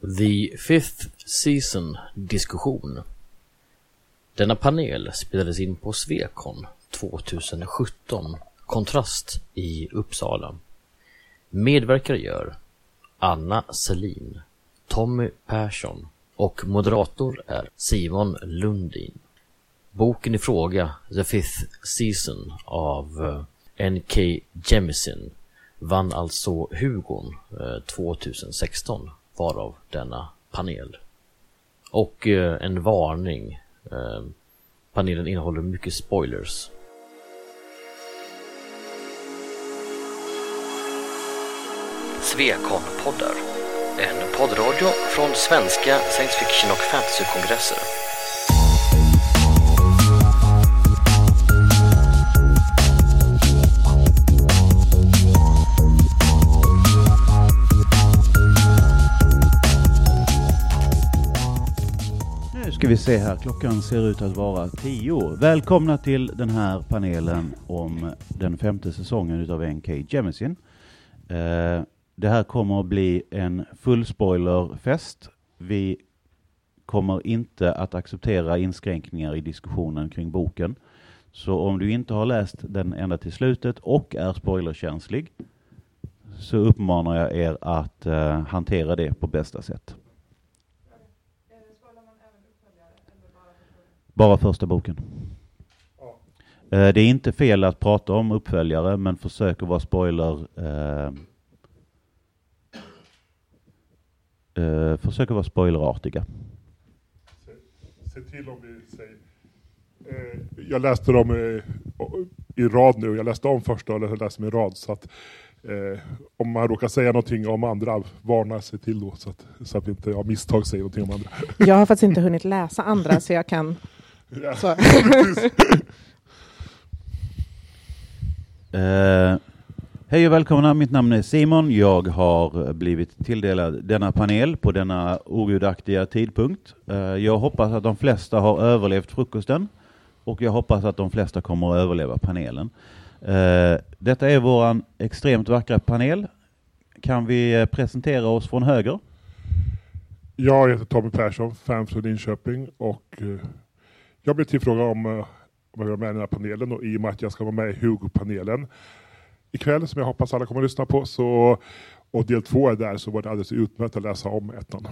The Fifth Season diskussion. Denna panel spelades in på Svekon 2017, Kontrast i Uppsala. Medverkare gör Anna Selin, Tommy Persson och moderator är Simon Lundin. Boken i fråga, The Fifth Season av eh, N.K. Jemisin, vann alltså Hugon eh, 2016, varav denna panel. Och eh, en varning. Eh, panelen innehåller mycket spoilers. Svekon-poddar. En poddradio från svenska science fiction och fantasykongresser. Ska vi se här, klockan ser ut att vara tio. Välkomna till den här panelen om den femte säsongen utav NK Jemisin. Eh, det här kommer att bli en full spoilerfest. Vi kommer inte att acceptera inskränkningar i diskussionen kring boken. Så om du inte har läst den ända till slutet och är spoilerkänslig så uppmanar jag er att eh, hantera det på bästa sätt. Bara första boken. Eh, det är inte fel att prata om uppföljare, men försök att vara spoiler. Eh, eh, försök att vara spoilerartiga. Se till om vi säger... Eh, jag läste dem i, i rad nu, jag läste om första och läste dem i rad. Så att, eh, om man råkar säga någonting om andra, varna sig till då så att, så att vi inte av misstag säger någonting om andra. Jag har faktiskt inte hunnit läsa andra så jag kan... Ja. Så. Eh, hej och välkomna, mitt namn är Simon. Jag har blivit tilldelad denna panel på denna ogudaktiga tidpunkt. Eh, jag hoppas att de flesta har överlevt frukosten och jag hoppas att de flesta kommer att överleva panelen. Eh, detta är våran extremt vackra panel. Kan vi presentera oss från höger? Jag heter Tommy Persson, fan från Linköping och jag blev tillfrågad om att om jag vill eh, vara med i den här panelen och i och med att jag ska vara med i Hugo-panelen ikväll som jag hoppas alla kommer att lyssna på så och del två är där så var det alldeles utmärkt att läsa om ettan.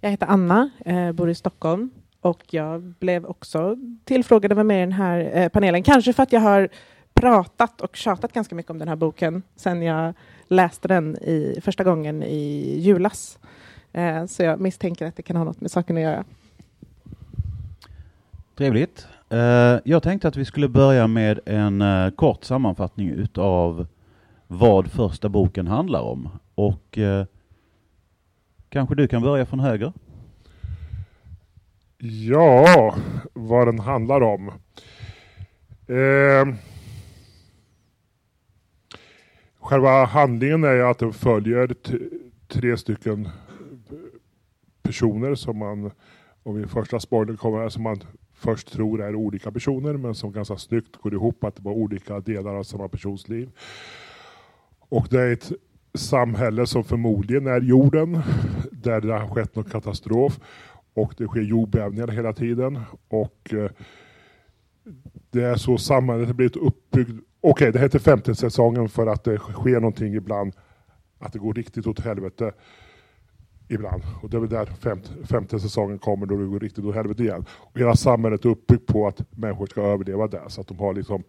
Jag heter Anna, eh, bor i Stockholm och jag blev också tillfrågad att vara med i den här eh, panelen. Kanske för att jag har pratat och tjatat ganska mycket om den här boken sen jag läste den i, första gången i julas. Eh, så jag misstänker att det kan ha något med saken att göra. Trevligt. Eh, jag tänkte att vi skulle börja med en eh, kort sammanfattning utav vad första boken handlar om. Och eh, kanske du kan börja från höger? Ja, vad den handlar om. Eh, själva handlingen är att den följer t- tre stycken personer som man, om vi första spoilern kommer, som man först tror är olika personer men som ganska snyggt går ihop att det var olika delar av samma persons liv. Och det är ett samhälle som förmodligen är jorden där det har skett någon katastrof och det sker jordbävningar hela tiden. Och eh, det är så samhället har blivit uppbyggt. Okej, det heter femte säsongen för att det sker någonting ibland, att det går riktigt åt helvete ibland. Och det är väl där femte, femte säsongen kommer då det går riktigt åt helvete igen. Och hela samhället är uppbyggt på att människor ska överleva där, så att de har liksom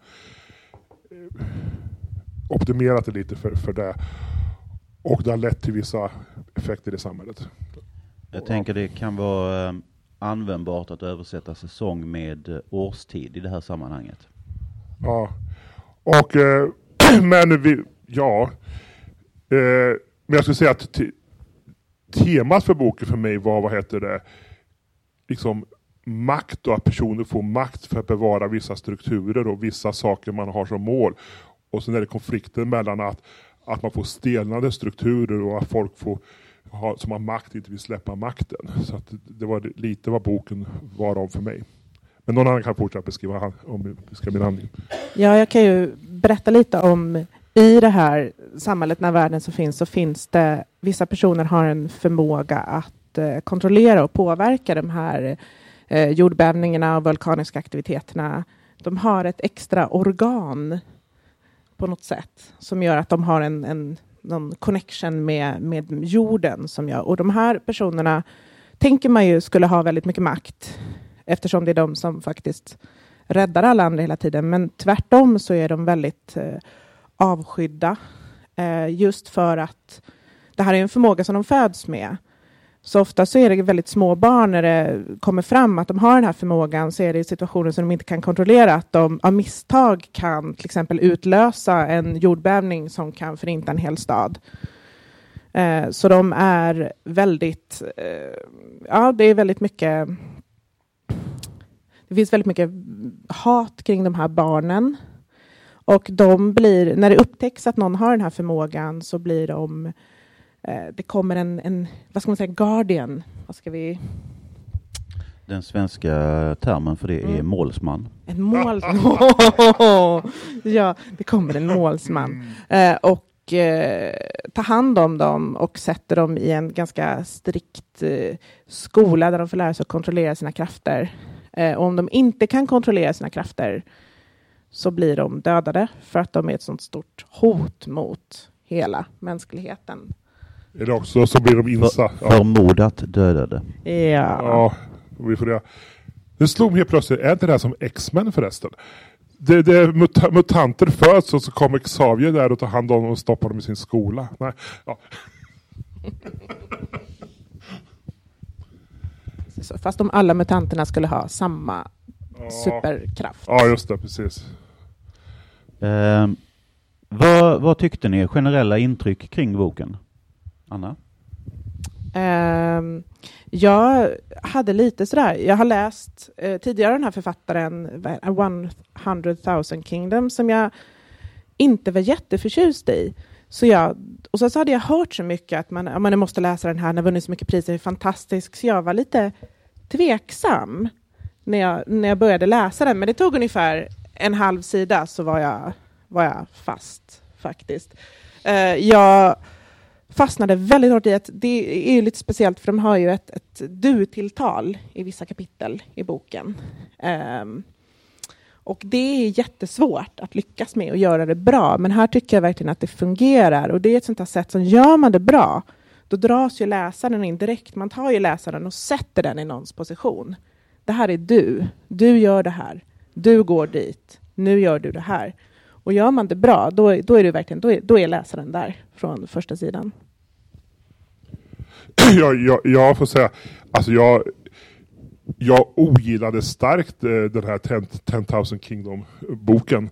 eh, optimerat det lite för, för det. Och det har lett till vissa effekter i samhället. Jag tänker det kan vara eh, användbart att översätta säsong med eh, årstid i det här sammanhanget. Ja. Och, eh, men vi, ja. Eh, men jag skulle säga att temat för boken för mig var, vad heter det, liksom makt och att personer får makt för att bevara vissa strukturer och vissa saker man har som mål. Och sen är det konflikten mellan att, att man får stelnade strukturer och att folk får, ha, som har makt inte vill släppa makten. Så att det var lite vad boken var om för mig. Men någon annan kan fortsätta beskriva, om beskriva min handling. Ja, jag kan ju berätta lite om i det här samhället, när världen så finns, så finns det vissa personer har en förmåga att eh, kontrollera och påverka de här eh, jordbävningarna och vulkaniska aktiviteterna. De har ett extra organ på något sätt som gör att de har en, en någon connection med, med jorden. Som gör, och de här personerna tänker man ju skulle ha väldigt mycket makt eftersom det är de som faktiskt räddar alla andra hela tiden. Men tvärtom så är de väldigt eh, avskydda eh, just för att det här är en förmåga som de föds med. Så ofta så är det väldigt små barn när det kommer fram att de har den här förmågan så är det i situationer som de inte kan kontrollera att de av misstag kan till exempel utlösa en jordbävning som kan förinta en hel stad. Eh, så de är väldigt, eh, ja det är väldigt mycket det finns väldigt mycket hat kring de här barnen. Och de blir, när det upptäcks att någon har den här förmågan så blir de, eh, det kommer en, en, vad ska man säga, guardian. Vad ska vi... Den svenska termen för det är Mm. målsman. En mål... ja, det kommer en målsman. Eh, och eh, tar hand om dem och sätter dem i en ganska strikt eh, skola där de får lära sig att kontrollera sina krafter. Eh, och om de inte kan kontrollera sina krafter så blir de dödade för att de är ett sånt stort hot mot hela mänskligheten. Eller också så blir de insatta. Ja. Förmodat dödade. Ja. ja, vi får det. Det slog mig plötsligt, är inte det här som X-Men förresten? Det, det är muta, mutanter föds och så kommer Xavier där och tar hand om dem och stoppar dem i sin skola. Nej, ja. Fast om alla mutanterna skulle ha samma. Superkraft. ja, just det, precis. Eh, vad, vad tyckte ni? Generella intryck kring boken? Anna? Ehm, jag hade lite sådär, jag har läst eh, tidigare den här författaren, vad är det, 100 000 Kingdom, som jag inte var jätteförtjust i. Så jag, och så, så hade jag hört så mycket att man, man måste läsa den här, den har vunnit så mycket priser, är fantastisk, så jag var lite tveksam när jag, när jag började läsa den. Men det tog ungefär en halv sida så var jag, var jag fast faktiskt. Eh, jag fastnade väldigt hårt i att det är lite speciellt för de har ju ett, ett du-tilltal i vissa kapitel i boken. Um, och det är jättesvårt att lyckas med och göra det bra, men här tycker jag verkligen att det fungerar och det är ett sånt här sätt som gör man det bra, då dras ju läsaren in direkt. Man tar ju läsaren och sätter den i någons position. Det här är du. Du gör det här. Du går dit. Nu gör du det här. Och gör man det bra, då, då är det verkligen, då är, då är läsaren där från första sidan. jag, jag, jag får säga, alltså jag, jag ogillade starkt eh, den här 10 10,000 Kingdom-boken.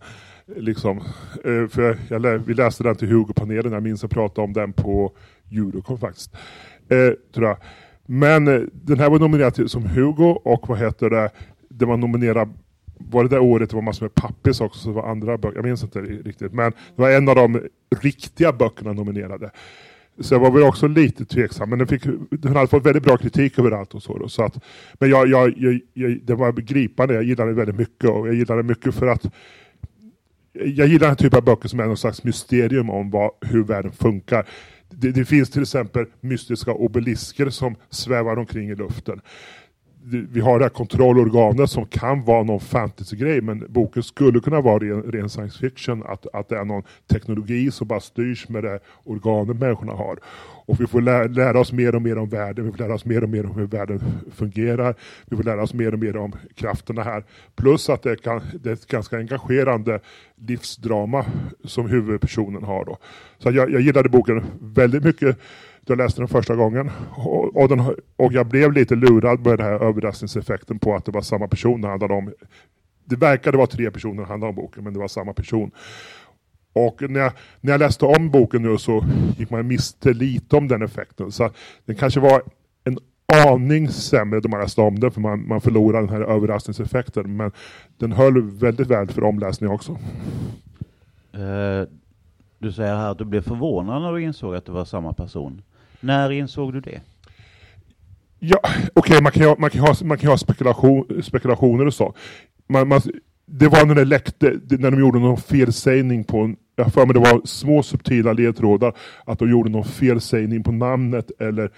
Liksom. Eh, för jag, vi läste den till Hugo-panelen, jag minns att jag pratade om den på Eurocon faktiskt. Eh, tror jag. Men eh, den här var nominerad till, som Hugo och vad heter det, det var nominerad var det där året det var massor med pappis också, så det var andra böcker, jag minns inte riktigt, men det var en av de riktiga böckerna nominerade. Så jag var väl också lite tveksam, men den, fick, den hade fått väldigt bra kritik överallt och så. Då, så att, men jag, jag, jag, jag, det var gripande, jag gillade den väldigt mycket och jag gillade den mycket för att jag gillar den här typen av böcker som är någon slags mysterium om vad, hur världen funkar. Det, det finns till exempel mystiska obelisker som svävar omkring i luften. Vi har det här kontrollorganet som kan vara någon fantasy-grej men boken skulle kunna vara ren, ren science fiction. Att, att det är någon teknologi som bara styrs med det organet människorna har. Och vi får lä lära oss mer och mer om världen, vi får lära oss mer och mer om hur världen fungerar. Vi får lära oss mer och mer om krafterna här. Plus att det, kan, det är ett ganska engagerande livsdrama som huvudpersonen har. Då. Så jag, jag gillade boken väldigt mycket jag läste den första gången. Och, och, den, och jag blev lite lurad med den här överraskningseffekten på att det var samma person det handlade om. Det verkade vara tre personer det handlade om boken, men det var samma person. Och när jag, när jag läste om boken nu så gick man miste lite om den effekten. Så den kanske var en aning sämre då man läste om den, för man, man förlorade den här överraskningseffekten. Men den höll väldigt väl för omläsning också. Uh, du säger här att du blev förvånad när du insåg att det var samma person. När insåg du det? Ja, okej, man, kan ju ha- man, kan ha, man kan ha spekulation, spekulationer och så. Man, man, det var när det läckte, när de gjorde någon felsägning på jag har för mig det var små subtila ledtrådar, att de gjorde någon felsägning på namnet eller,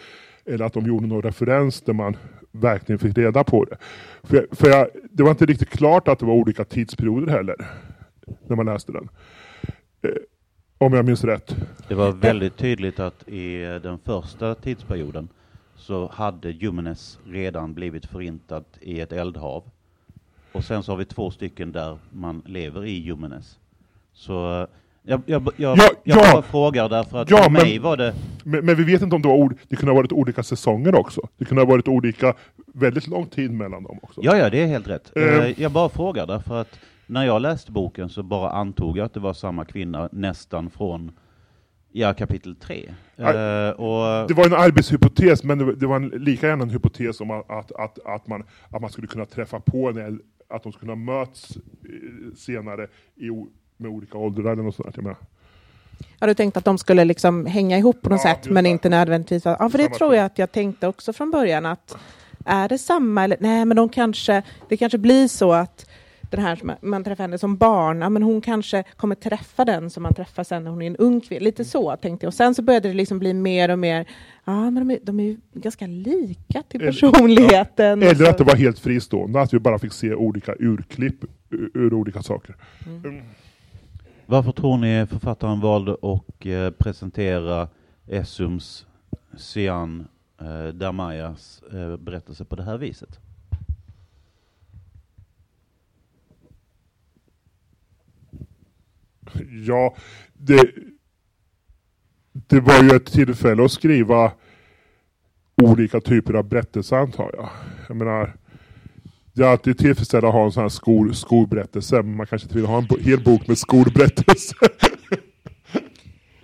eller att de gjorde någon referens där man verkligen fick reda på det. För, för jag, det var inte riktigt klart att det var olika tidsperioder heller, när man läste den. Eh, om jag minns rätt. Det var väldigt tydligt att i den första tidsperioden så hade Jumenes redan blivit förintat i ett eldhav. Och sen så har vi två stycken där man lever i Jumenes. Så eh, jag, jag, jag, Ja, jag ja. bara frågar därför att Ja, för men- mig var det... Men, men vi vet inte om det var ord, det kunde ha varit olika säsonger också. Det kunde ha varit olika, väldigt lång tid mellan dem också. Ja, ja, det är helt rätt. Eh, Jag bara frågar därför att när jag läste boken så bara antog jag att det var samma kvinna nästan från ja, kapitel tre. Ja, Eh, och Det var en arbetshypotes, men det var, det var en, lika gärna en hypotes om att, att, att, att, man, att man skulle kunna träffa på en, att de skulle ha möts eh, senare i, med olika åldrar eller något sånt. där. Ja, du tänkte att de skulle liksom hänga ihop på något Ja, sätt, men det. inte nödvändigtvis. Ja, för det tror jag att jag tänkte också från början att är det samma eller nej, men de kanske, det kanske blir så att den här som man träffar henne som barn, ja, men hon kanske kommer träffa den som man träffar sen när hon är en ung kvinna. Lite så tänkte jag. Och sen så började det liksom bli mer och mer, ja men de är, de är ju ganska lika till Eller- personligheten. och Eller så. att det var helt fristående, att vi bara fick se olika urklipp ur, olika saker. Mm. varför tror ni författaren valde att eh, presentera Essums Sian eh, Damayas eh, berättelse på det här viset? Ja, det, det var ju ett tillfälle att skriva olika typer av berättelser antar jag. Jag menar, det är alltid tillfredsställande att ha en sån här skol, skolberättelse, men man kanske inte vill ha en bo- hel bok med skolberättelse.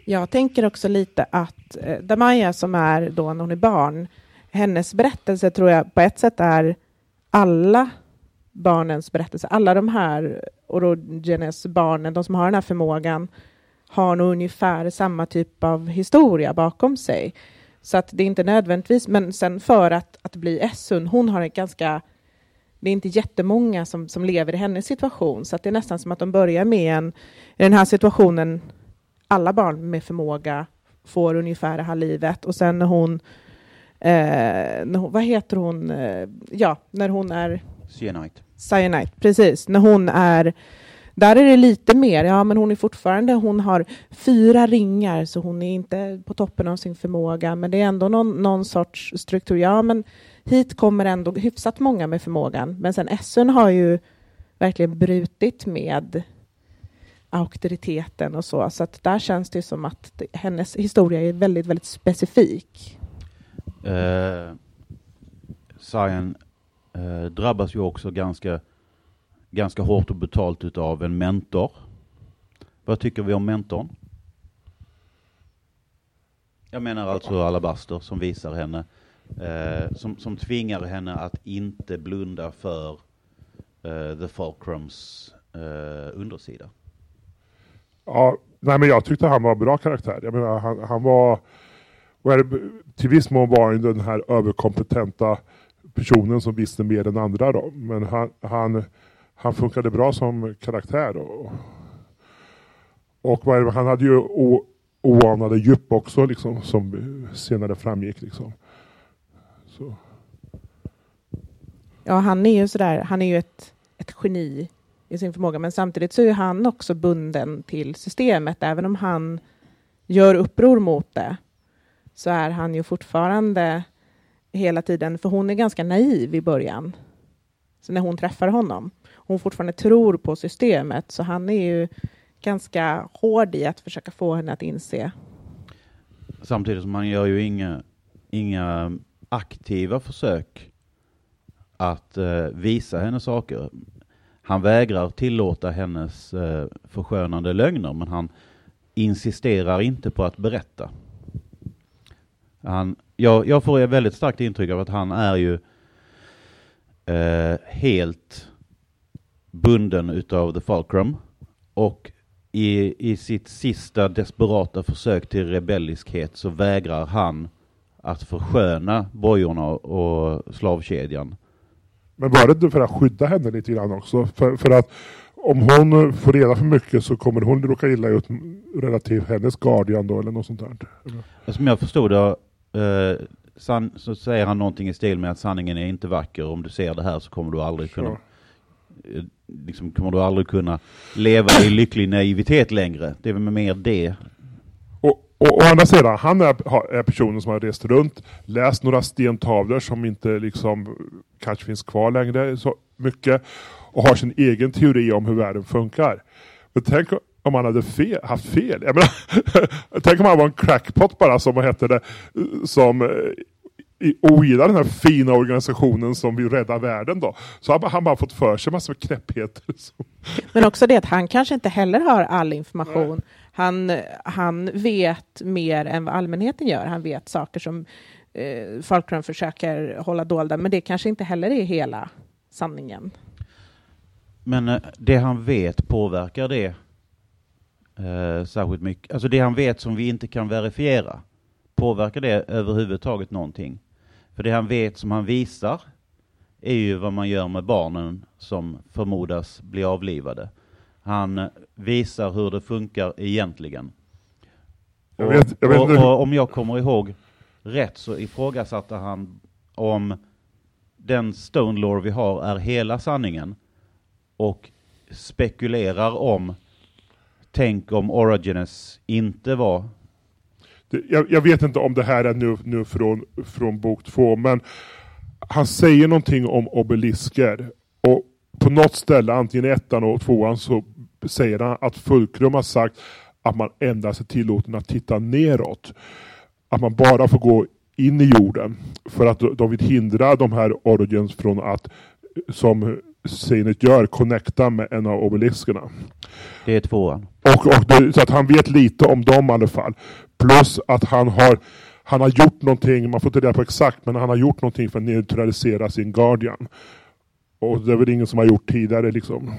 Jag tänker också lite att eh, Damaya som är då när hon är barn, hennes berättelse tror jag på ett sätt är alla barnens berättelse. Alla de här Orogenes barnen, de som har den här förmågan, har nog ungefär samma typ av historia bakom sig. Så att det är inte nödvändigtvis, men sen för att, att bli Essun, hon har en ganska det är inte jättemånga som, som lever i hennes situation, så att det är nästan som att de börjar med en, i den här situationen, alla barn med förmåga får ungefär det här livet och sen när hon, eh, när hon vad heter hon, eh, ja, när hon är Cyanite. Cyanite, precis, när hon är där är det lite mer, ja men hon är fortfarande, hon har fyra ringar så hon är inte på toppen av sin förmåga men det är ändå någon, någon sorts struktur. Ja men hit kommer ändå hyfsat många med förmågan men sen Essun har ju verkligen brutit med auktoriteten och så så att där känns det som att det, hennes historia är väldigt, väldigt specifik. Eh, Cyan eh, drabbas ju också ganska, ganska hårt och brutalt utav en mentor. Vad tycker vi om mentorn? Jag menar alltså Alabaster som visar henne, eh, som, som tvingar henne att inte blunda för eh, The Fulcrums eh, undersida. Ja, nej men jag tyckte han var en bra karaktär. Jag menar, han, han var, och är till viss mån var han den här överkompetenta personen som visste mer än andra då. Men han, han, han funkade bra som karaktär. Då. och han hade ju o, oanade djup också liksom, som senare framgick. Liksom. Så. Ja, han är ju sådär, han är ju ett, ett geni i sin förmåga, men samtidigt så är han också bunden till systemet. Även om han gör uppror mot det så är han ju fortfarande hela tiden, för hon är ganska naiv i början, så när hon träffar honom. Hon fortfarande tror på systemet, så han är ju ganska hård i att försöka få henne att inse. Samtidigt som man gör ju inga, inga aktiva försök att eh, visa henne saker. Han vägrar tillåta hennes eh, förskönande lögner, men han insisterar inte på att berätta. Han, jag, jag får ett väldigt starkt intryck av att han är ju eh, helt bunden utav The Fulcrum och i, i sitt sista desperata försök till rebelliskhet så vägrar han att försköna bojorna och slavkedjan. Men var det inte för att skydda henne lite grann också? För, för att om hon får reda för mycket så kommer hon råka illa ut relativt hennes guardian då eller något sånt där. Som jag förstod det, eh, san, så säger han någonting i stil med att sanningen är inte vacker. Om du ser det här så kommer du aldrig kunna, Ja. eh, liksom kommer du aldrig kunna leva i lycklig naivitet längre. Det är väl mer det. Och, och å andra sidan, han är, är personen som har rest runt, läst några stentavlor som inte liksom kanske finns kvar längre så mycket och har sin egen teori om hur världen funkar. Men tänk om han hade fel, haft fel. Jag menar, tänk om han var en crackpot bara som, vad heter det, som eh, ogillar den här fina organisationen som vill rädda världen då. Så har han bara fått för sig massor med knäppheter. Men också det att han kanske inte heller har all information. Han, han vet mer än vad allmänheten gör. Han vet saker som eh, Falkland försöker hålla dolda, men det kanske inte heller är hela sanningen. Men eh, det han vet, påverkar det eh, särskilt mycket? Alltså det han vet som vi inte kan verifiera, påverkar det överhuvudtaget någonting? För det han vet som han visar är ju vad man gör med barnen som förmodas bli avlivade. Han visar hur det funkar egentligen. Jag Och, vet- jag vet och, hur- och om jag kommer ihåg rätt så ifrågasatte han om den Stone Lore vi har är hela sanningen och spekulerar om tänk om origines inte var Jag, jag vet inte om det här är nu, nu från, från bok två, men han säger någonting om obelisker. Och på något ställe, antingen i ettan och tvåan, så säger han att Fulkrum har sagt att man endast är tillåten att titta neråt. Att man bara får gå in i jorden. För att de vill hindra de här Origins från att, som Seinet gör, connecta med en av obeliskerna. det är tvåan. Och, och det, så att han vet lite om dem i alla fall. Plus att han har, han har gjort någonting, man får inte reda på exakt, men han har gjort någonting för att neutralisera sin Guardian. Och det är väl ingen som har gjort tidigare liksom.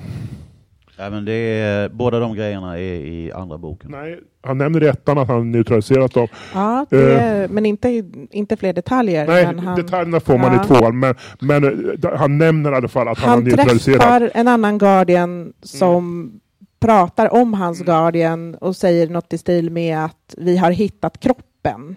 Ja, men det är, båda de grejerna är i andra boken. Nej, han nämner i ettan att han har neutraliserat dem. Ja, det, men inte, inte fler detaljer. Nej, men han, detaljerna får man Ja. i tvåan, men, men eh, han nämner i alla fall att han, han har neutraliserat. träffar en annan Guardian som pratar om hans Guardian och säger något i stil med att vi har hittat kroppen.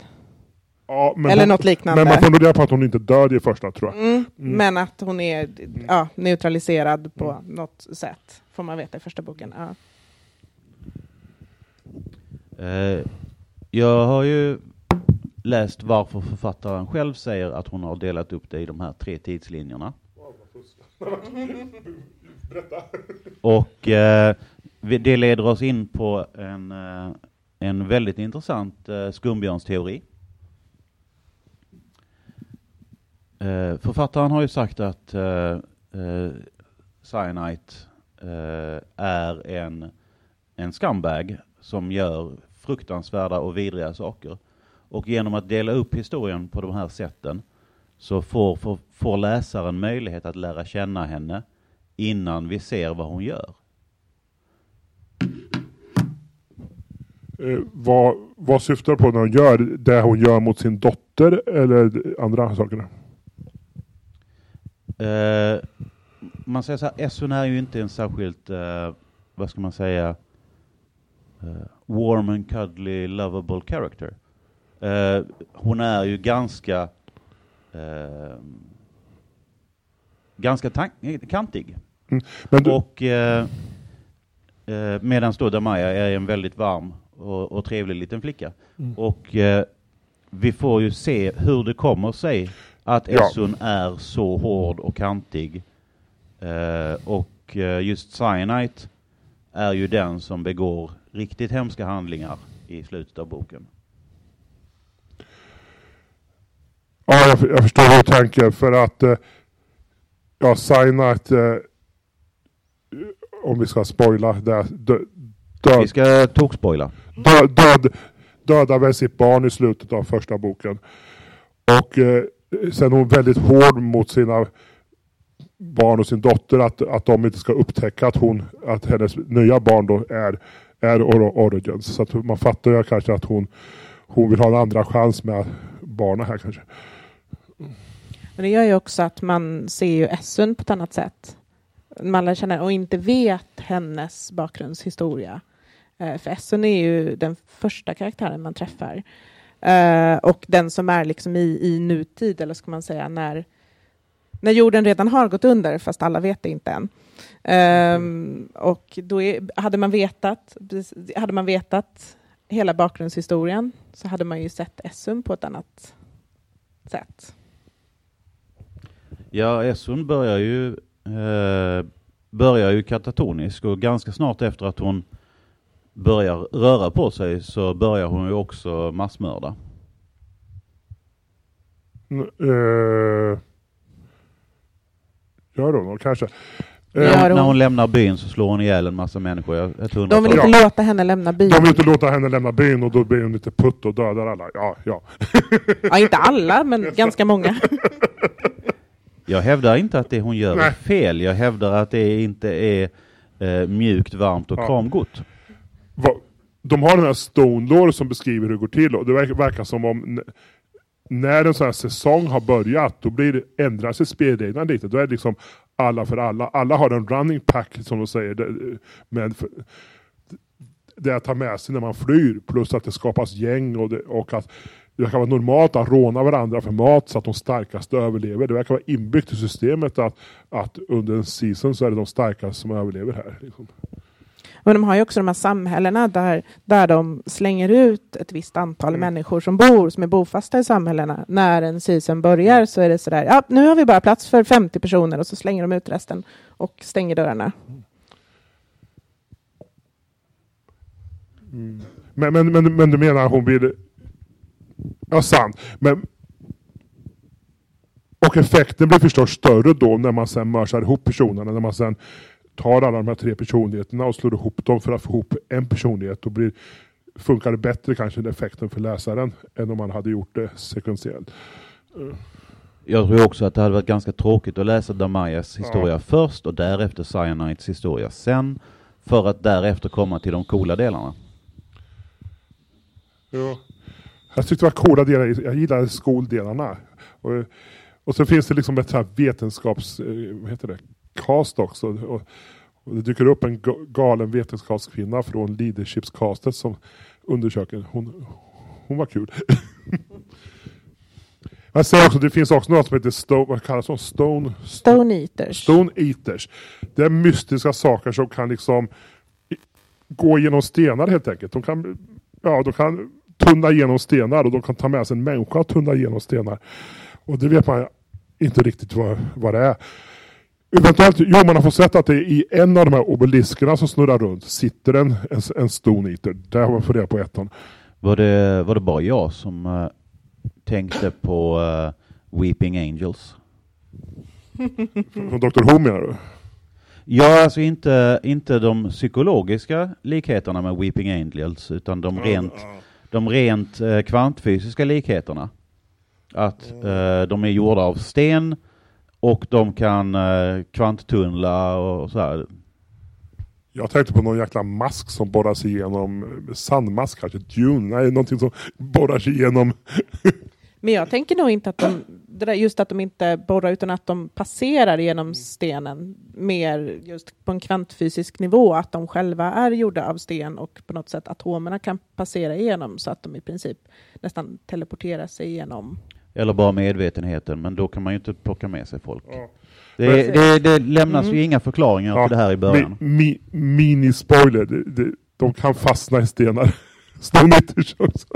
Ja, men Eller hon, något liknande. Men man får nog reda på att hon inte dör i första tror jag. Mm, Men att hon är ja, neutraliserad på något sätt, får man veta i första boken. Ja. Eh, jag har ju läst varför författaren själv säger att hon har delat upp det i de här tre tidslinjerna. Och eh, det leder oss in på en, eh, en väldigt intressant eh, skumbjörnsteori. Eh, författaren har ju sagt att eh, eh, Cyanite eh, är en, en scumbag som gör fruktansvärda och vidriga saker. Och genom att dela upp historien på de här sätten så får, får, får läsaren möjlighet att lära känna henne innan vi ser vad hon gör. Eh, vad, vad syftar du på när hon gör det hon gör mot sin dotter eller andra saker? Eh, man säger så här, Essun är ju inte en särskilt, eh, vad ska man säga, eh, warm and cuddly lovable character. Eh, hon är ju ganska, eh, ganska kantig. Men du, Och eh, eh, medan då Damaya är en väldigt varm och, och trevlig liten flicka. Och eh, vi får ju se hur det kommer sig att Ja. Essun är så hård och kantig. Eh, och eh, just Cyanite är ju den som begår riktigt hemska handlingar i slutet av boken. Ja, jag, jag förstår hur du tänker. För att eh, ja, att eh, om vi ska spoila det, dö, dö, Vi ska tokspoila. dö, död, dödar väl sitt barn i slutet av första boken. Och eh, sen är hon väldigt hård mot sina barn och sin dotter att, att de inte ska upptäcka att, hon, att hennes nya barn då är, är Or- Origins. Så att man fattar ju kanske att hon, hon vill ha en andra chans med barnen här kanske. Men det gör ju också att man ser ju Essun på ett annat sätt. man lär känna och inte vet hennes bakgrundshistoria. Eh, för Essun är ju den första karaktären man träffar. Eh, och den som är liksom i, i nutid, eller ska man säga, när, när jorden redan har gått under, fast alla vet det inte än. Um, och då är, hade, man vetat, hade man vetat hela bakgrundshistorien så hade man ju sett Essun på ett annat sätt. Ja, Essun börjar ju, eh, börjar ju katatonisk och ganska snart efter att hon börjar röra på sig så börjar hon ju också massmörda. Mm, uh, gör hon kanske. Ja, hon. När hon lämnar byn så slår hon ihjäl en massa människor. Jag, jag de vill inte ja. låta henne lämna byn. De vill inte låta henne lämna byn och då blir hon lite putt och dödar alla. Ja, ja. ja inte alla, men ganska många. Jag hävdar inte att det hon gör Nej. är fel. Jag hävdar att det inte är eh, mjukt, varmt och ja. kramgott. De har den här Stone Lore som beskriver hur det går till och det verkar, verkar som om när en sån här säsong har börjat, då blir det, ändrar sig spelreglerna lite. Då är det liksom alla för alla. Alla har en running pack som de säger. Men för, det att ta med sig när man flyr, plus att det skapas gäng och, det, och att det verkar vara normalt att råna varandra för mat så att de starkaste överlever. Det verkar vara inbyggt i systemet att, att under en season så är det de starkaste som överlever här. Liksom. Men de har ju också de här samhällena där, där de slänger ut ett visst antal mm. människor som bor, som är bofasta i samhällena. När en season börjar så är det sådär, ja nu har vi bara plats för 50 personer och så slänger de ut resten och stänger dörrarna. Mm. Men, men, men, men du menar hon vill... Ja, sant. Men... Och effekten blir förstås större då när man sen mörsar ihop personerna, när man sen tar alla de här tre personligheterna och slår ihop dem för att få ihop en personlighet. Då blir, funkar det bättre kanske den effekten för läsaren än om man hade gjort det sekventiellt. Jag tror också att det hade varit ganska tråkigt att läsa Damayas historia ja. först och därefter Cyanites historia sen för att därefter komma till de coola delarna. Ja. Jag tyckte det var coola delar, jag gillade skoldelarna. Och, och så finns det liksom ett så här vetenskaps, eh, vad heter det, cast också. Och, och det dyker upp en galen vetenskapskvinna från leadershipscastet som undersöker. Hon, hon var kul. Jag säger också, det finns också något som heter Stone, vad kallas de? Stone, Stone Eaters. Stone Eaters. Det är mystiska saker som kan liksom gå genom stenar helt enkelt. De kan, ja, de kan tunna igenom stenar och de kan ta med sig en människa och tunna igenom stenar. Och det vet man inte riktigt vad, vad det är. Eventuellt, jo man har fått sett att det i en av de här obeliskerna som snurrar runt sitter en, en, en Stone Eater. Det har man reda på ettan. Var det, var det bara jag som uh, tänkte på uh, Weeping Angels? Från Dr. Who menar du? Ja, alltså inte, inte de psykologiska likheterna med Weeping Angels, utan de rent, de rent uh, kvantfysiska likheterna. Att uh, de är gjorda av sten och de kan uh, kvanttunnla och så här. Jag tänkte på någon jäkla mask som borrar sig igenom, sandmask kanske, dune, nej någonting som borrar sig igenom. Men jag tänker nog inte att de, just att de inte borrar utan att de passerar genom stenen mer just på en kvantfysisk nivå, att de själva är gjorda av sten och på något sätt atomerna kan passera igenom så att de i princip nästan teleporterar sig igenom. Eller bara medvetenheten, men då kan man ju inte plocka med sig folk. Ja. Det, det, det, lämnas mm. ju inga förklaringar ja. till det här i början. Mi, Mini-spoiler, de kan fastna i stenar.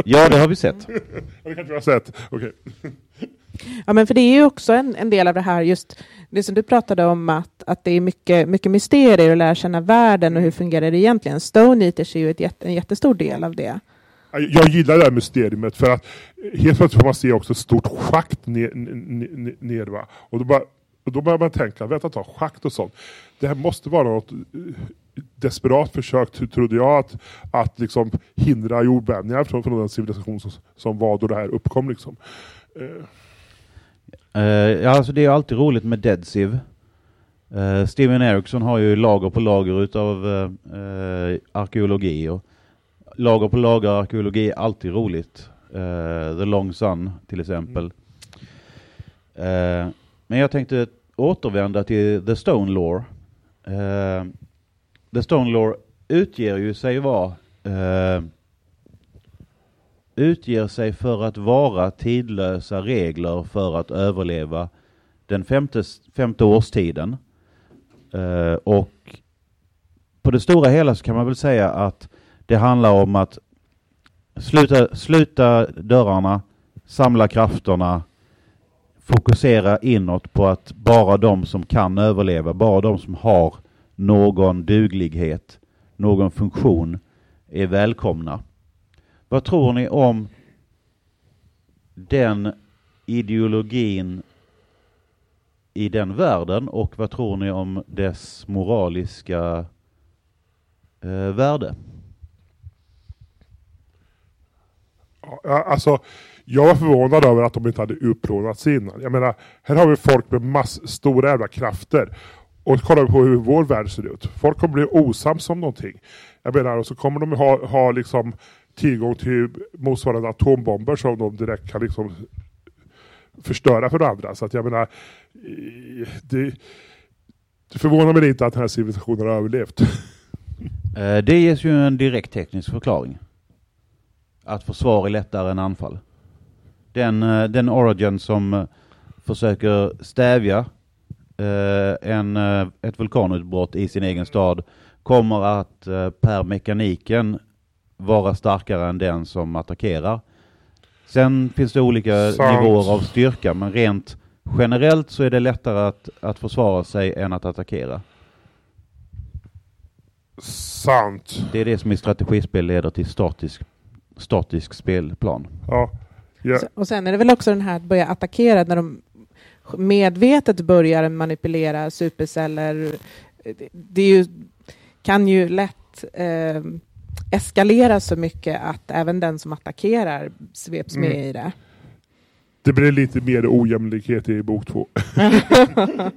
Ja, det har vi sett. det kanske vi har sett. Okay. Ja, men för det är ju också en, en, del av det här, just det som du pratade om, att, att det är mycket, mycket mysterier och lära känna världen och hur fungerar det egentligen. Stone Eaters är ju ett, en jättestor del av det. Jag gillar det här mysteriet för att helt plötsligt får man se också ett stort schakt ner, ner, ner va? Och då, bara, och då börjar man tänka, vänta ett tag, schakt och sånt. Det här måste vara något eh, desperat försök, trodde jag, att, att liksom hindra jordbävningar från, från den civilisation som, som var då det här uppkom. Liksom. Uh. Uh, ja, alltså det är alltid roligt med Dead Civ. Uh, Steven Eriksson har ju lager på lager utav uh, arkeologi och lager på lager arkeologi är alltid roligt. Eh, the Long Sun till exempel. Mm. men jag tänkte återvända till The Stone Law. Uh, eh, The Stone Law utger ju sig vara utger sig för att vara tidlösa regler för att överleva den femte, femte årstiden. Och på det stora hela så kan man väl säga att det handlar om att sluta, sluta dörrarna, samla krafterna, fokusera inåt på att bara de som kan överleva, bara de som har någon duglighet, någon funktion är välkomna. Vad tror ni om den ideologin i den världen och vad tror ni om dess moraliska eh, värde? Ja, alltså, jag var förvånad över att de inte hade utplånats innan. Jag menar, här har vi folk med mass, stora jävla krafter. Och kollar vi på hur vår värld ser ut. Folk kommer bli osams om någonting. Jag menar, och så kommer de ha, ha liksom tillgång till motsvarande atombomber som de direkt kan liksom förstöra för andra. Så att jag menar, eh, det, det förvånar mig inte att den här civilisationen har överlevt. Eh, det ges ju en direkt teknisk förklaring. Att försvar är lättare än anfall. Den, eh, den origin som eh, försöker stävja en, ett vulkanutbrott i sin egen stad kommer att per mekaniken vara starkare än den som attackerar. Sen finns det olika Sant. nivåer av styrka, men rent generellt så är det lättare att, att försvara sig än att attackera. Sant. Det är det som i strategispel leder till statisk, statisk spelplan. Ja. Yeah. Och sen är det väl också den här att börja attackera när de medvetet börjar manipulera superceller. Det ju, kan ju lätt eh, eskalera så mycket att även den som attackerar sveps mm. med i det. Det blir lite mer ojämlikhet i bok två.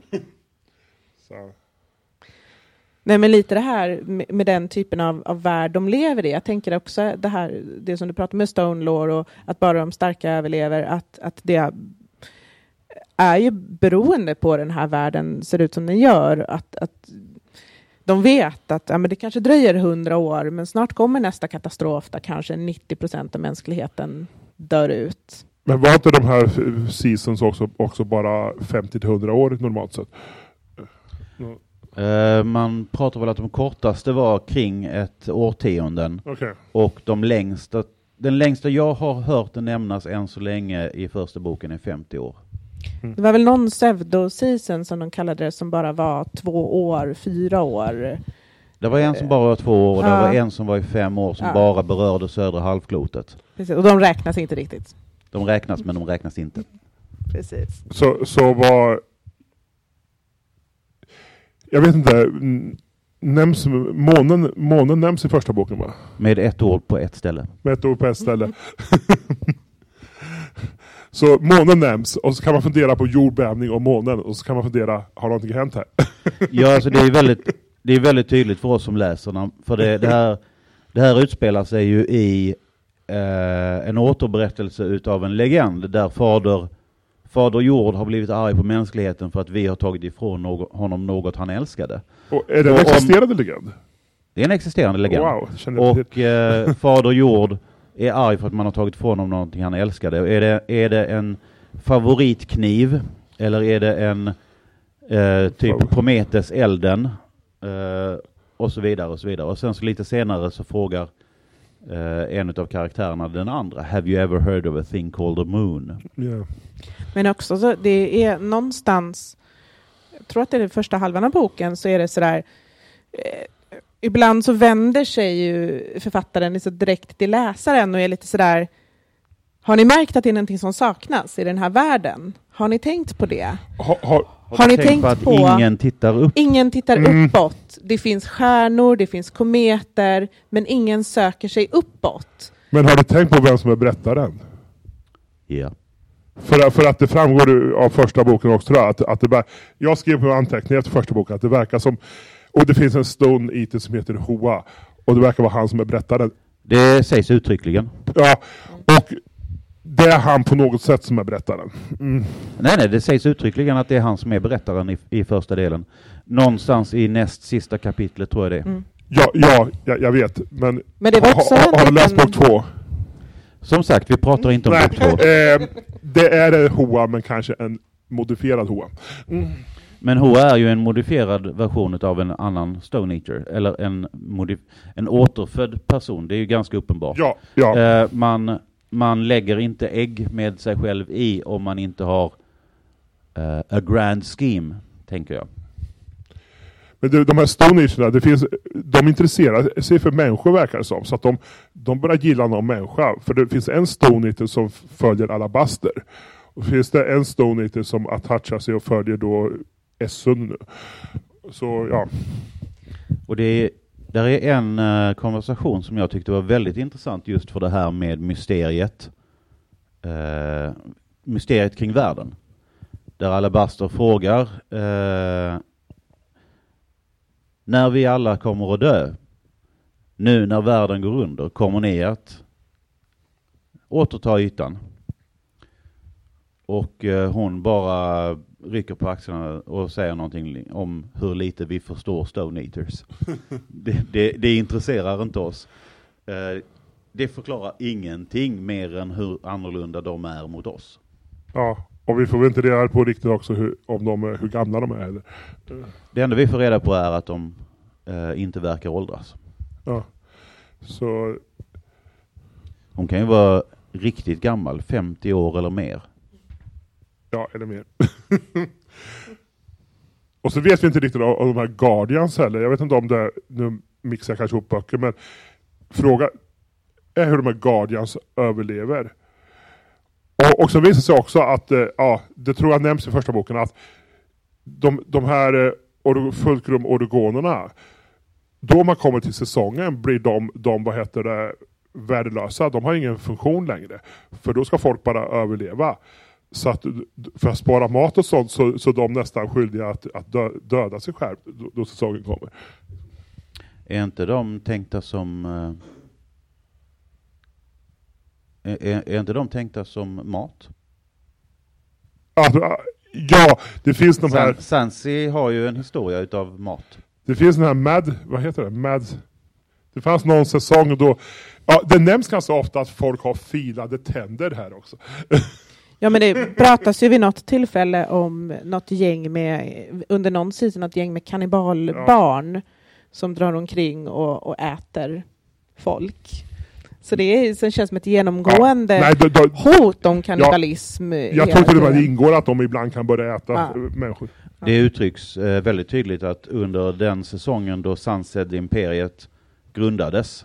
Nej men lite det här med, med den typen av, av värld de lever i. Jag tänker också det här, det som du pratar med Stone Law, och att bara de starka överlever, att, att det är ju beroende på den här världen ser ut som den gör. Att, att de vet att ja, men det kanske dröjer hundra år, men snart kommer nästa katastrof där kanske 90 procent av mänskligheten dör ut. Men var inte de här seasons också, också bara 50 till 100 år normalt sett? Uh, man pratar väl att de kortaste var kring ett årtionden. Okay. Och de längsta, den längsta jag har hört nämnas än så länge i första boken är 50 år. Mm. Det var väl någon pseudo-season som de kallade det som bara var två år, fyra år. Det var en som bara var två år och ja. det var en som var i fem år som ja. bara berörde södra halvklotet. Precis, och de räknas inte riktigt. De räknas men de räknas inte. Precis. Så, så var... Jag vet inte, nämns, månen, månen nämns i första boken va? Med ett ord på ett ställe. Med ett ord på ett ställe. Så månen nämns och så kan man fundera på jordbävning och månen och så kan man fundera, har någonting hänt här? ja, alltså det är väldigt, det är väldigt tydligt för oss som läser. För det, det, här, det här utspelar sig ju i eh, en återberättelse utav en legend där fader, fader jord har blivit arg på mänskligheten för att vi har tagit ifrån något, honom något han älskade. Och är det en existerande legend? Det är en existerande legend. Wow, och eh, fader jord är arg för att man har tagit ifrån honom någonting han älskade. Är det, är det en favoritkniv eller är det en eh, typ Prometheus elden eh, och så vidare och så vidare. Och sen så lite senare så frågar eh, en av karaktärerna den andra Have you ever heard of a thing called a moon? Yeah. Men också så det är någonstans jag tror att det är den första halvan av boken så är det sådär eh, ibland så vänder sig ju författaren så direkt till läsaren och är lite sådär har ni märkt att det är någonting som saknas i den här världen? Har ni tänkt på det? Har, har, har ni tänkt på att på ingen tittar upp? Ingen tittar mm. uppåt. Det finns stjärnor, det finns kometer, men ingen söker sig uppåt. Men har du tänkt på vem som är berättaren? Ja. För, för att det framgår av första boken också, tror jag, att, att det, jag skrev på anteckningar efter första boken att det verkar som och det finns en Stone Eater som heter Hoa. Och det verkar vara han som är berättaren. Det sägs uttryckligen. Ja, och det är han på något sätt som är berättaren. Mm. Nej, nej, det sägs uttryckligen att det är han som är berättaren i, i första delen. Någonstans i näst sista kapitlet tror jag det är. Mm. Ja, ja jag, jag vet. Men, Men det var också ha, en har du läst bok två? Som sagt, vi pratar inte om Nej, bok två. eh, det är Hoa, men kanske en modifierad Hoa. Mm. Men Hoa är ju en modifierad version av en annan Stone Eater, eller en, en återfödd person. Det är ju ganska uppenbart. Ja, ja. Eh, man, man lägger inte ägg med sig själv i om man inte har eh, a grand scheme, tänker jag. Men du, de här Stone Agerna, det finns, de intresserar sig för människor verkar det som. Så att de, de börjar gilla någon människa. För det finns en Stone Eater som följer Alabaster. Och finns det en Stone Eater som attachar sig och följer då Essun nu. Så ja. Och det är, där är en eh, konversation som jag tyckte var väldigt intressant just för det här med mysteriet. Eh, mysteriet kring världen. Där Alabaster frågar eh, när vi alla kommer att dö, nu när världen går under, kommer ni att återta ytan? Och eh, hon bara rycker på axlarna och säger någonting om hur lite vi förstår Stone Eaters. det, det, det intresserar inte oss. Eh, det förklarar ingenting mer än hur annorlunda de är mot oss. ja. Och vi får väl inte reda på riktigt också hur, om de, är- hur gamla de är. Eller. Det enda vi får reda på är att de eh, inte verkar åldras. Ja. Så Hon kan ju vara riktigt gammal, 50 år eller mer. Ja, eller mer. och så vet vi inte riktigt om, de här Guardians heller. Jag vet inte om det, är, nu mixar jag kanske ihop böcker, men fråga är hur de här Guardians överlever. Och, och så visar det sig också att, eh, ja, det tror jag nämns i första boken, att de, de här eh, fulcrum oregonerna, då man kommer till säsongen blir de, de vad heter det, värdelösa. De har ingen funktion längre. För då ska folk bara överleva. Så att för att spara mat och sånt så, så de nästan skyldiga att, att dö, döda sig själv då, då säsongen kommer. Är inte de tänkta som... eh, Är, är, är inte de tänkta som mat? Alltså, ja, det finns de här, San, Sansi har ju en historia utav mat. det finns den här Mad, vad heter det? Mad, det fanns någon säsong då, ja, det nämns ganska ofta att folk har filade tänder här också. Ja men det pratas ju vid något tillfälle om något gäng med, under någon säsong, något gäng med kannibalbarn som drar omkring och, och äter folk. Så det är, det känns som ett genomgående Nej, då, då, hot om kannibalism. jag tror till och med att det ingår att de ibland kan börja äta Ja. människor. Det uttrycks eh, väldigt tydligt att under den säsongen då Sunset-imperiet grundades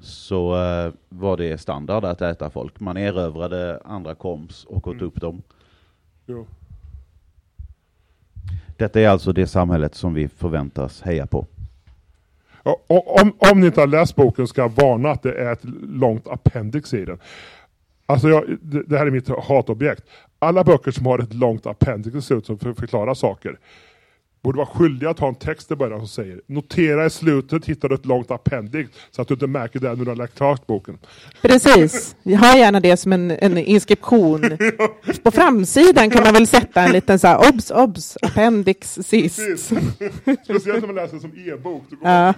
så eh, var det standard att äta folk. Man erövrade andra koms och åt Mm. upp dem. Jo. Detta är alltså det samhället som vi förväntas heja på. Ja, om, om ni inte har läst boken ska jag varna att det är ett långt appendix i den. Alltså jag, det, här är mitt hatobjekt. Alla böcker som har ett långt appendix ser ut som för att förklara saker borde vara skyldiga att ha en text i början som säger Notera i slutet hittar du ett långt appendix så att du inte märker det när du har lagt klart boken. Precis, jag har gärna det som en, en inskription. På framsidan kan man väl sätta en liten så här obs, obs, appendix sist. Speciellt när man läser som e-bok. Ja.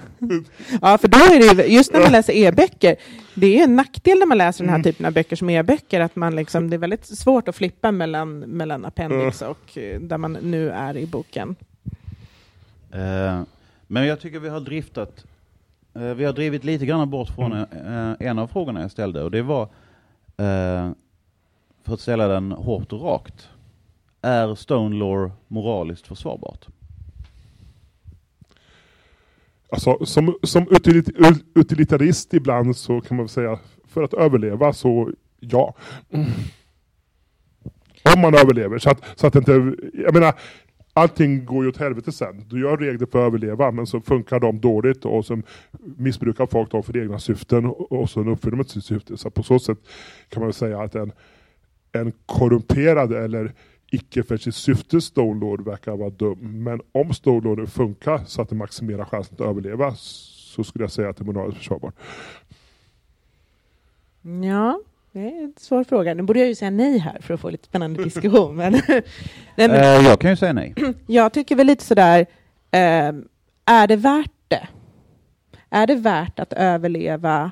ja, för då är det ju- just när man läser e-böcker, det är en nackdel när man läser den här typen av böcker som e-böcker, att man liksom, det är väldigt svårt att flippa mellan, mellan appendix och eh, där man nu är i boken. Eh, men jag tycker vi har driftat, eh, vi har drivit lite grann bort från eh, en av frågorna jag ställde och det var, eh, för att ställa den hårt och rakt, är Stone Lore moraliskt försvarbart? Alltså, som, som utilit, utilitarist ibland så kan man väl säga, för att överleva så ja. Om man överlever. Så att, så att inte, jag menar, allting går ju åt helvete sen. Du gör regler för att överleva men så funkar de dåligt och så missbrukar folk dem för egna syften och, så uppfyller de inte sitt syfte. Så på så sätt kan man väl säga att en, en korrumperad eller icke för sitt syfte Stolord verkar vara dum. Men om Stone funkar så att det maximerar chansen att överleva så skulle jag säga att det är moraliskt försvarbart. Ja, det är en svår fråga. Nu borde jag ju säga nej här för att få lite spännande diskussion. Men, nej, men Eh, jag kan ju säga nej. jag tycker väl lite sådär, eh, är det värt det? Är det värt att överleva?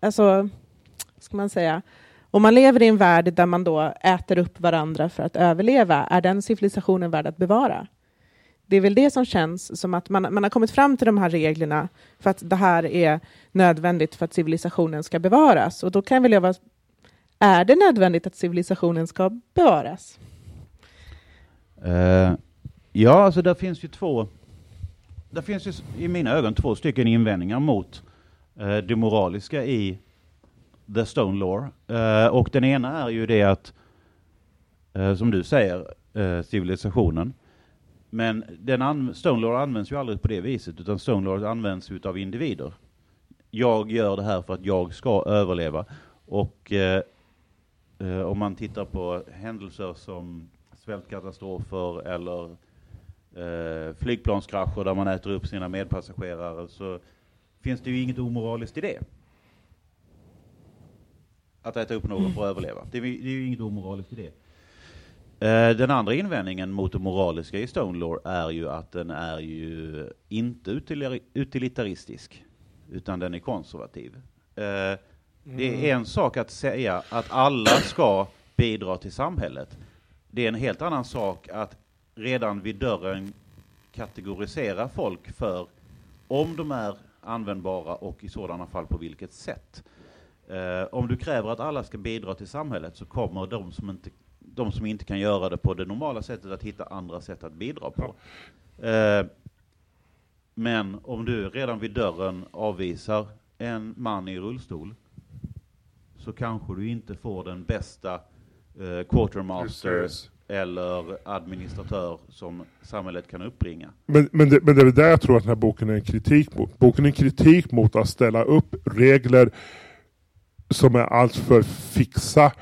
Alltså, ska man säga? Om man lever i en värld där man då äter upp varandra för att överleva, är den civilisationen värd att bevara? Det är väl det som känns som att man, man har kommit fram till de här reglerna för att det här är nödvändigt för att civilisationen ska bevaras. Och då kan väl jag vara, är det nödvändigt att civilisationen ska bevaras? Uh, ja, alltså där finns ju två, där finns ju i mina ögon två stycken invändningar mot uh, det moraliska i The Stone Law. Uh, och den ena är ju det att, uh, som du säger, uh, civilisationen. Men den anv Stone Lord används ju aldrig på det viset, utan Stone Lord används av individer. Jag gör det här för att jag ska överleva. Och eh, eh, om man tittar på händelser som svältkatastrofer eller eh, flygplanskrascher där man äter upp sina medpassagerare så finns det ju inget omoraliskt i det. Att äta upp någon för att överleva. Det är, det är ju inget omoraliskt i det. Eh, Den andra invändningen mot det moraliska i Stone Lore är ju att den är ju inte utili- utilitaristisk, utan den är konservativ. Eh, Det är en sak att säga att alla ska bidra till samhället. Det är en helt annan sak att redan vid dörren kategorisera folk för om de är användbara och i sådana fall på vilket sätt. Eh, om du kräver att alla ska bidra till samhället så kommer de som inte, de som inte kan göra det på det normala sättet att hitta andra sätt att bidra på. Eh, men om du redan vid dörren avvisar en man i rullstol så kanske du inte får den bästa eh, quartermaster eller administratör som samhället kan uppbringa. Men, men, det, men det är där jag tror att den här boken är en kritik mot. Boken är en kritik mot att ställa upp regler som är alltför fixa.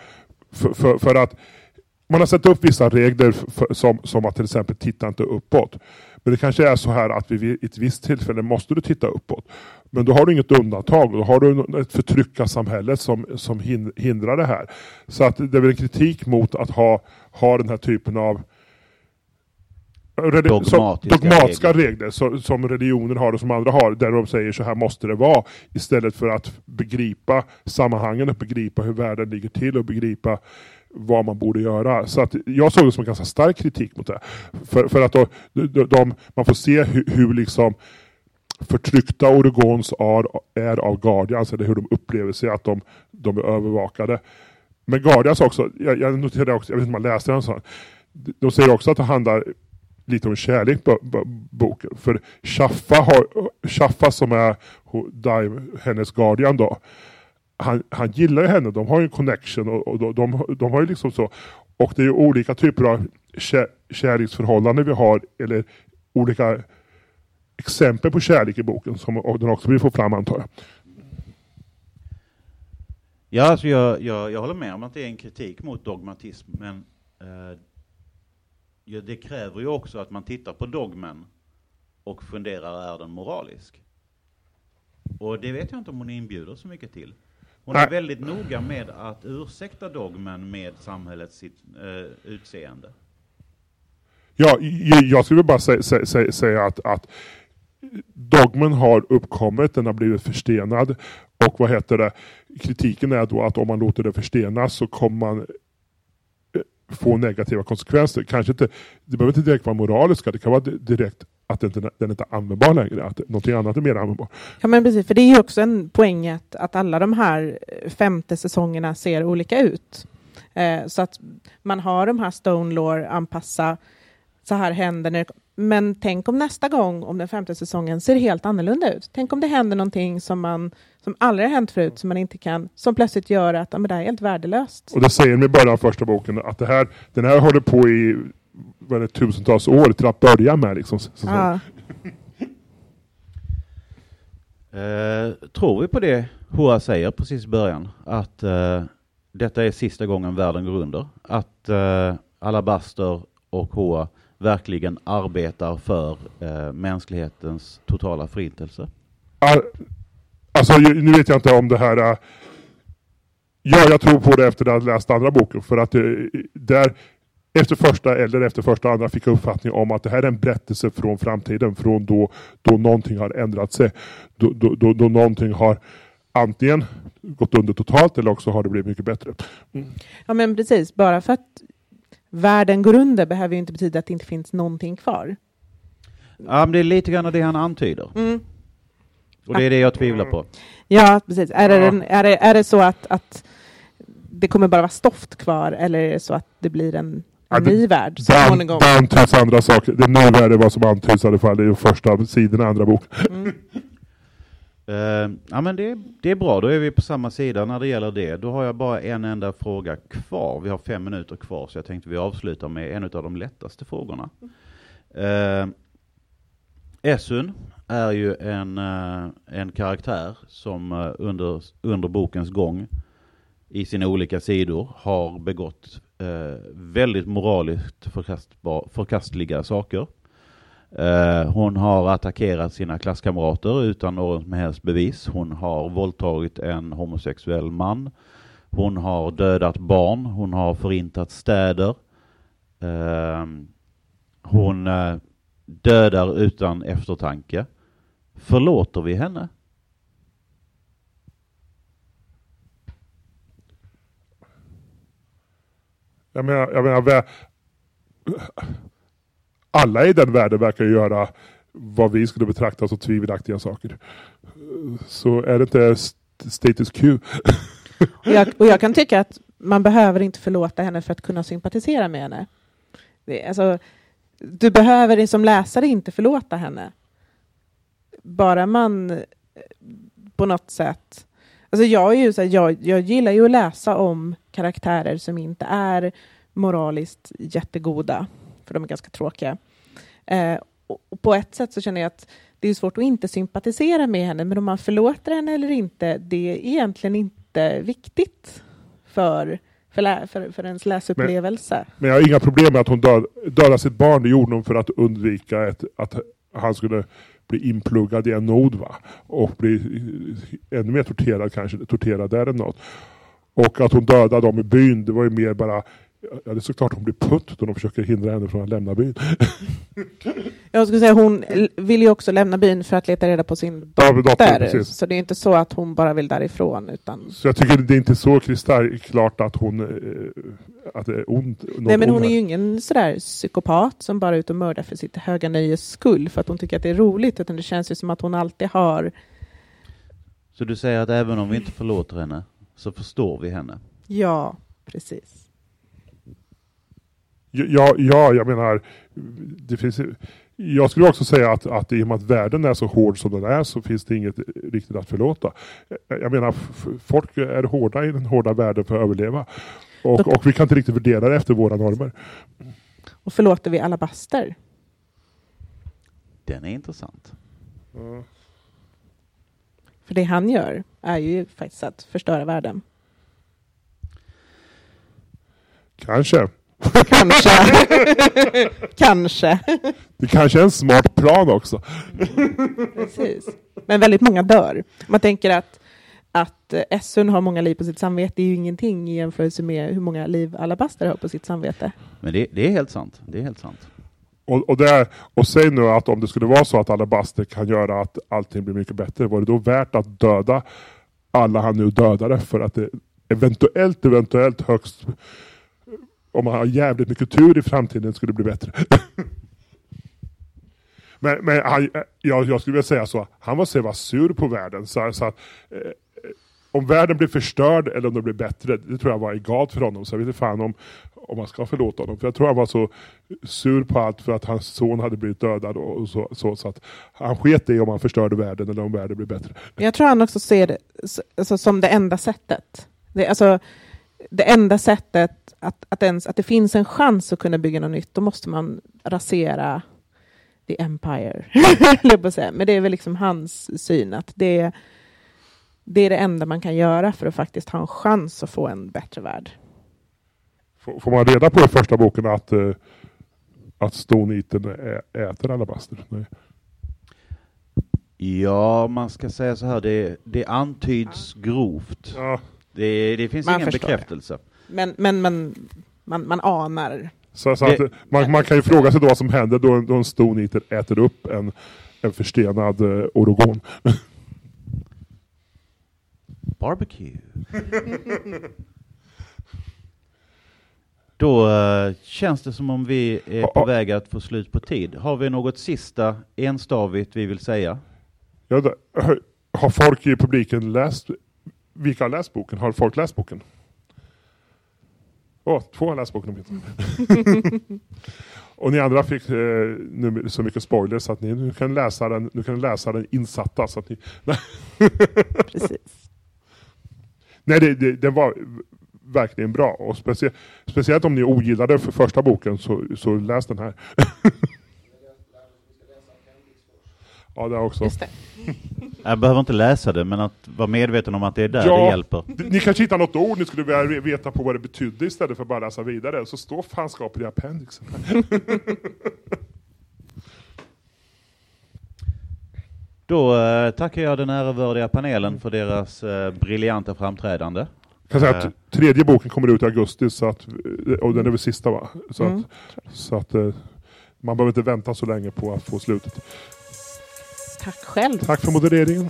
För, för, för att man har satt upp vissa regler för, som, som att till exempel titta inte uppåt. Men det kanske är så här att vid ett visst tillfälle måste du titta uppåt. Men då har du inget undantag. Då har du ett förtryckarsamhälle som, som hin- hindrar det här. Så att det är väl en kritik mot att ha, ha den här typen av Dogmatiska som, dogmatiska regler, så, som religioner har och som andra har, där de säger så här måste det vara, istället för att begripa sammanhangen, och begripa hur världen ligger till och begripa vad man borde göra. Så att jag såg det som en ganska stark kritik mot det. För, för att då, de, de, man får se hur, hur liksom förtryckta Oregons är, är av Guardians, eller hur de upplever sig att de, de är övervakade. Men Guardians också, jag, jag noterade också, jag vet inte om man läste den så. De säger också att det handlar lite om kärlek på, boken. För Shaffa, har, Shaffa som är hennes Guardian då, han, han gillar ju henne, de har ju en connection och, och de, de, de har ju liksom så. Och det är ju olika typer av kär, kärleksförhållanden vi har, eller olika exempel på kärlek i boken som och den också vill få fram antar jag. Ja, alltså jag, jag, jag håller med om att det är en kritik mot dogmatism, men eh, ja, det kräver ju också att man tittar på dogmen och funderar, är den moralisk? Och det vet jag inte om hon inbjuder så mycket till. Hon är väldigt noga med att ursäkta dogmen med samhällets sitt, eh, utseende. Ja, jag skulle bara säga, säga, säga, att, att dogmen har uppkommit, den har blivit förstenad och vad heter det, kritiken är då att om man låter det förstenas så kommer man eh, få negativa konsekvenser. Kanske inte, det behöver inte direkt vara moraliska, det kan vara di- direkt att den den inte är användbar längre, att någonting annat är mer användbart. Ja, men precis, för det är ju också en poäng att, att alla de här eh, femte säsongerna ser olika ut. Eh, så att man har de här Stone Lore, anpassa, så här händer när men tänk om nästa gång, om den femte säsongen, ser helt annorlunda ut. Tänk om det händer någonting som, man, som aldrig har hänt förut, som man inte kan, som plötsligt gör att ja, men det här är helt värdelöst. Och det säger de i början av första boken, att det här, den här håller på i vad det, tusentals år till att börja med. Liksom. Så, så, Ja. Eh, tror vi på det Hoa säger precis i början? Att eh, detta är sista gången världen går under? Att eh, Alabaster och Hoa verkligen arbetar för eh, mänsklighetens totala förintelse? All- Alltså, nu vet jag inte om det här, äh, Ja, jag tror på det efter att ha läst andra boken. För att det, där, efter första eller efter första andra fick jag uppfattning om att det här är en berättelse från framtiden. Från då, då någonting har ändrat sig. Då, då, då, då någonting har antingen gått under totalt eller också har det blivit mycket bättre. Mm. Ja men precis, bara för att världen går under behöver ju inte betyda att det inte finns någonting kvar. Ja, men det är lite grann det han antyder. Mm. Och det är det jag tvivlar på. Ja, precis. Är det, Ja. en, är det, är det så att, att det kommer bara vara stoft kvar eller är det så att det blir en, en det- ny värld så Det, antyds andra saker. Det är nu är det vad som antyds i alla fall i de första sidorna andra boken. Mm. Eh, ja, men det, det är bra, då är vi på samma sida när det gäller det. Då har jag bara en enda fråga kvar. Vi har fem minuter kvar, så jag tänkte vi avslutar med en av de lättaste frågorna. Uh, Essun är ju en, eh, en karaktär som eh, under, under bokens gång i sina olika sidor har begått eh, väldigt moraliskt förkastbar, förkastliga saker. Eh, hon har attackerat sina klasskamrater utan någon som helst bevis. Hon har våldtagit en homosexuell man. Hon har dödat barn. Hon har förintat städer. Eh, hon eh, dödar utan eftertanke. Förlåter vi henne? Jag menar, jag menar, alla i den världen verkar ju göra vad vi skulle betrakta som tvivelaktiga saker. Så är det inte status quo? Och jag, och jag kan tycka att man behöver inte förlåta henne för att kunna sympatisera med henne. Det, alltså, du behöver som läsare inte förlåta henne. Bara man eh, på något sätt... Alltså jag, är ju så här, jag, jag gillar ju att läsa om karaktärer som inte är moraliskt jättegoda, för de är ganska tråkiga. Eh, och, på ett sätt så känner jag att det är svårt att inte sympatisera med henne, men om man förlåter henne eller inte, det är egentligen inte viktigt för, för, lä, för, för ens läsupplevelse. Men jag har inga problem med att hon död, dödade sitt barn. Det gjorde hon för att undvika ett, att han skulle bli inpluggad i en nod va? och bli eh, ännu mer torterad kanske, torterad där än något. Och att hon dödade dem i byn, det var ju mer bara Ja, det är såklart hon blir putt då de försöker hindra henne från att lämna byn. Jag skulle säga hon vill ju också lämna byn för att leta reda på sin dotter, dotter. Så det är inte så att hon bara vill därifrån. Utan... Så jag tycker det är inte så kristallklart att hon eh, att det är ont. Nej, men hon är ju ingen sådär psykopat som bara är ute och mördar för sitt höga nöjes skull, för att hon tycker att det är roligt, utan det känns ju som att hon alltid har Så du säger att även om vi inte förlåter henne så förstår vi henne? Ja, precis. Ja, ja, jag menar, det finns, jag skulle också säga att, att i och med att världen är så hård som den är så finns det inget riktigt att förlåta. Jag menar, folk är hårda i den hårda världen för att överleva. Och, och vi kan inte riktigt värdera det efter våra normer. Och förlåter vi alla baster? Den är intressant. För det han gör är ju faktiskt att förstöra världen. Kanske. Kanske. Kanske. Det kanske är en smart plan också. Precis. Men väldigt många dör. Man tänker att, att Essun har många liv på sitt samvete. Det är ju ingenting i jämförelse med hur många liv alla baster har på sitt samvete. Men det, det är helt sant. Det är helt sant. Och, och, det, och säg nu att om det skulle vara så att alla baster kan göra att allting blir mycket bättre, var det då värt att döda alla han nu dödade för att det eventuellt, eventuellt högst, om man har jävligt mycket tur i framtiden, skulle bli bättre. men men han, jag, jag skulle vilja säga så, han var så var sur på världen. Så, så att, eh, om världen blir förstörd eller om det blir bättre, det tror jag var egalt för honom. Så jag vet inte fan om, om man ska förlåta honom. För jag tror han var så sur på allt för att hans son hade blivit dödad. Och så, så, så att han sket i om han förstörde världen eller om världen blir bättre. Jag tror han också ser det alltså, som det enda sättet. Det, alltså, det enda sättet att, att, ens, att det finns en chans att kunna bygga något nytt, då måste man rasera the empire. Men det är väl liksom hans syn att det, det är det enda man kan göra för att faktiskt ha en chans att få en bättre värld. Får, man reda på i första boken att, eh, att ä, äter alabaster? Nej. Ja, man ska säga så här, det, det antyds grovt. Ja, Det, det finns Man ingen bekräftelse. Men, men, men man, man anar. Så, så Det- att, man, man kan ju fråga sig då vad som händer då, en- då en ston eater äter upp en, en förstenad uh, orogon. Barbecue. Då eh, känns det som om vi är på väg att få slut på tid. Har vi något sista enstavigt vi vill säga? Ja, har folk i publiken läst, vilka har läst boken? Har folk läst boken? Åh, två har läst boken. Och ni andra fick eh, nu så mycket spoilers så att ni nu kan läsa den, nu kan läsa den insatta. Så att ni, Precis. nej, det, det, den var verkligen bra. Och specie, speciellt om ni ogillade för första boken så, så läs den här. ja, det också. Just det. Jag behöver inte läsa det, men att vara medveten om att det är där Ja. det hjälper. Ni kanske hittar något ord ni skulle vilja veta på vad det betydde istället för att bara läsa vidare. Så står fanskapet i appendixen. Då eh, tackar jag den ärevördiga panelen för deras eh, briljanta framträdande. kan säga Eh. att tredje boken kommer ut i augusti så att, och den är väl sista va? Så Mm. att, så att eh, man behöver inte vänta så länge på att få slutet. Tack själv. Tack för modereringen.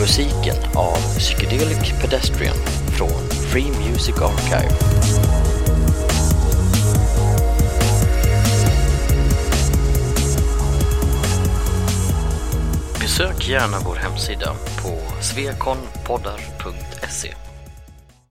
Musiken av Psychedelic Pedestrian från Free Music Archive. Besök gärna vår hemsida på svekonpoddar.se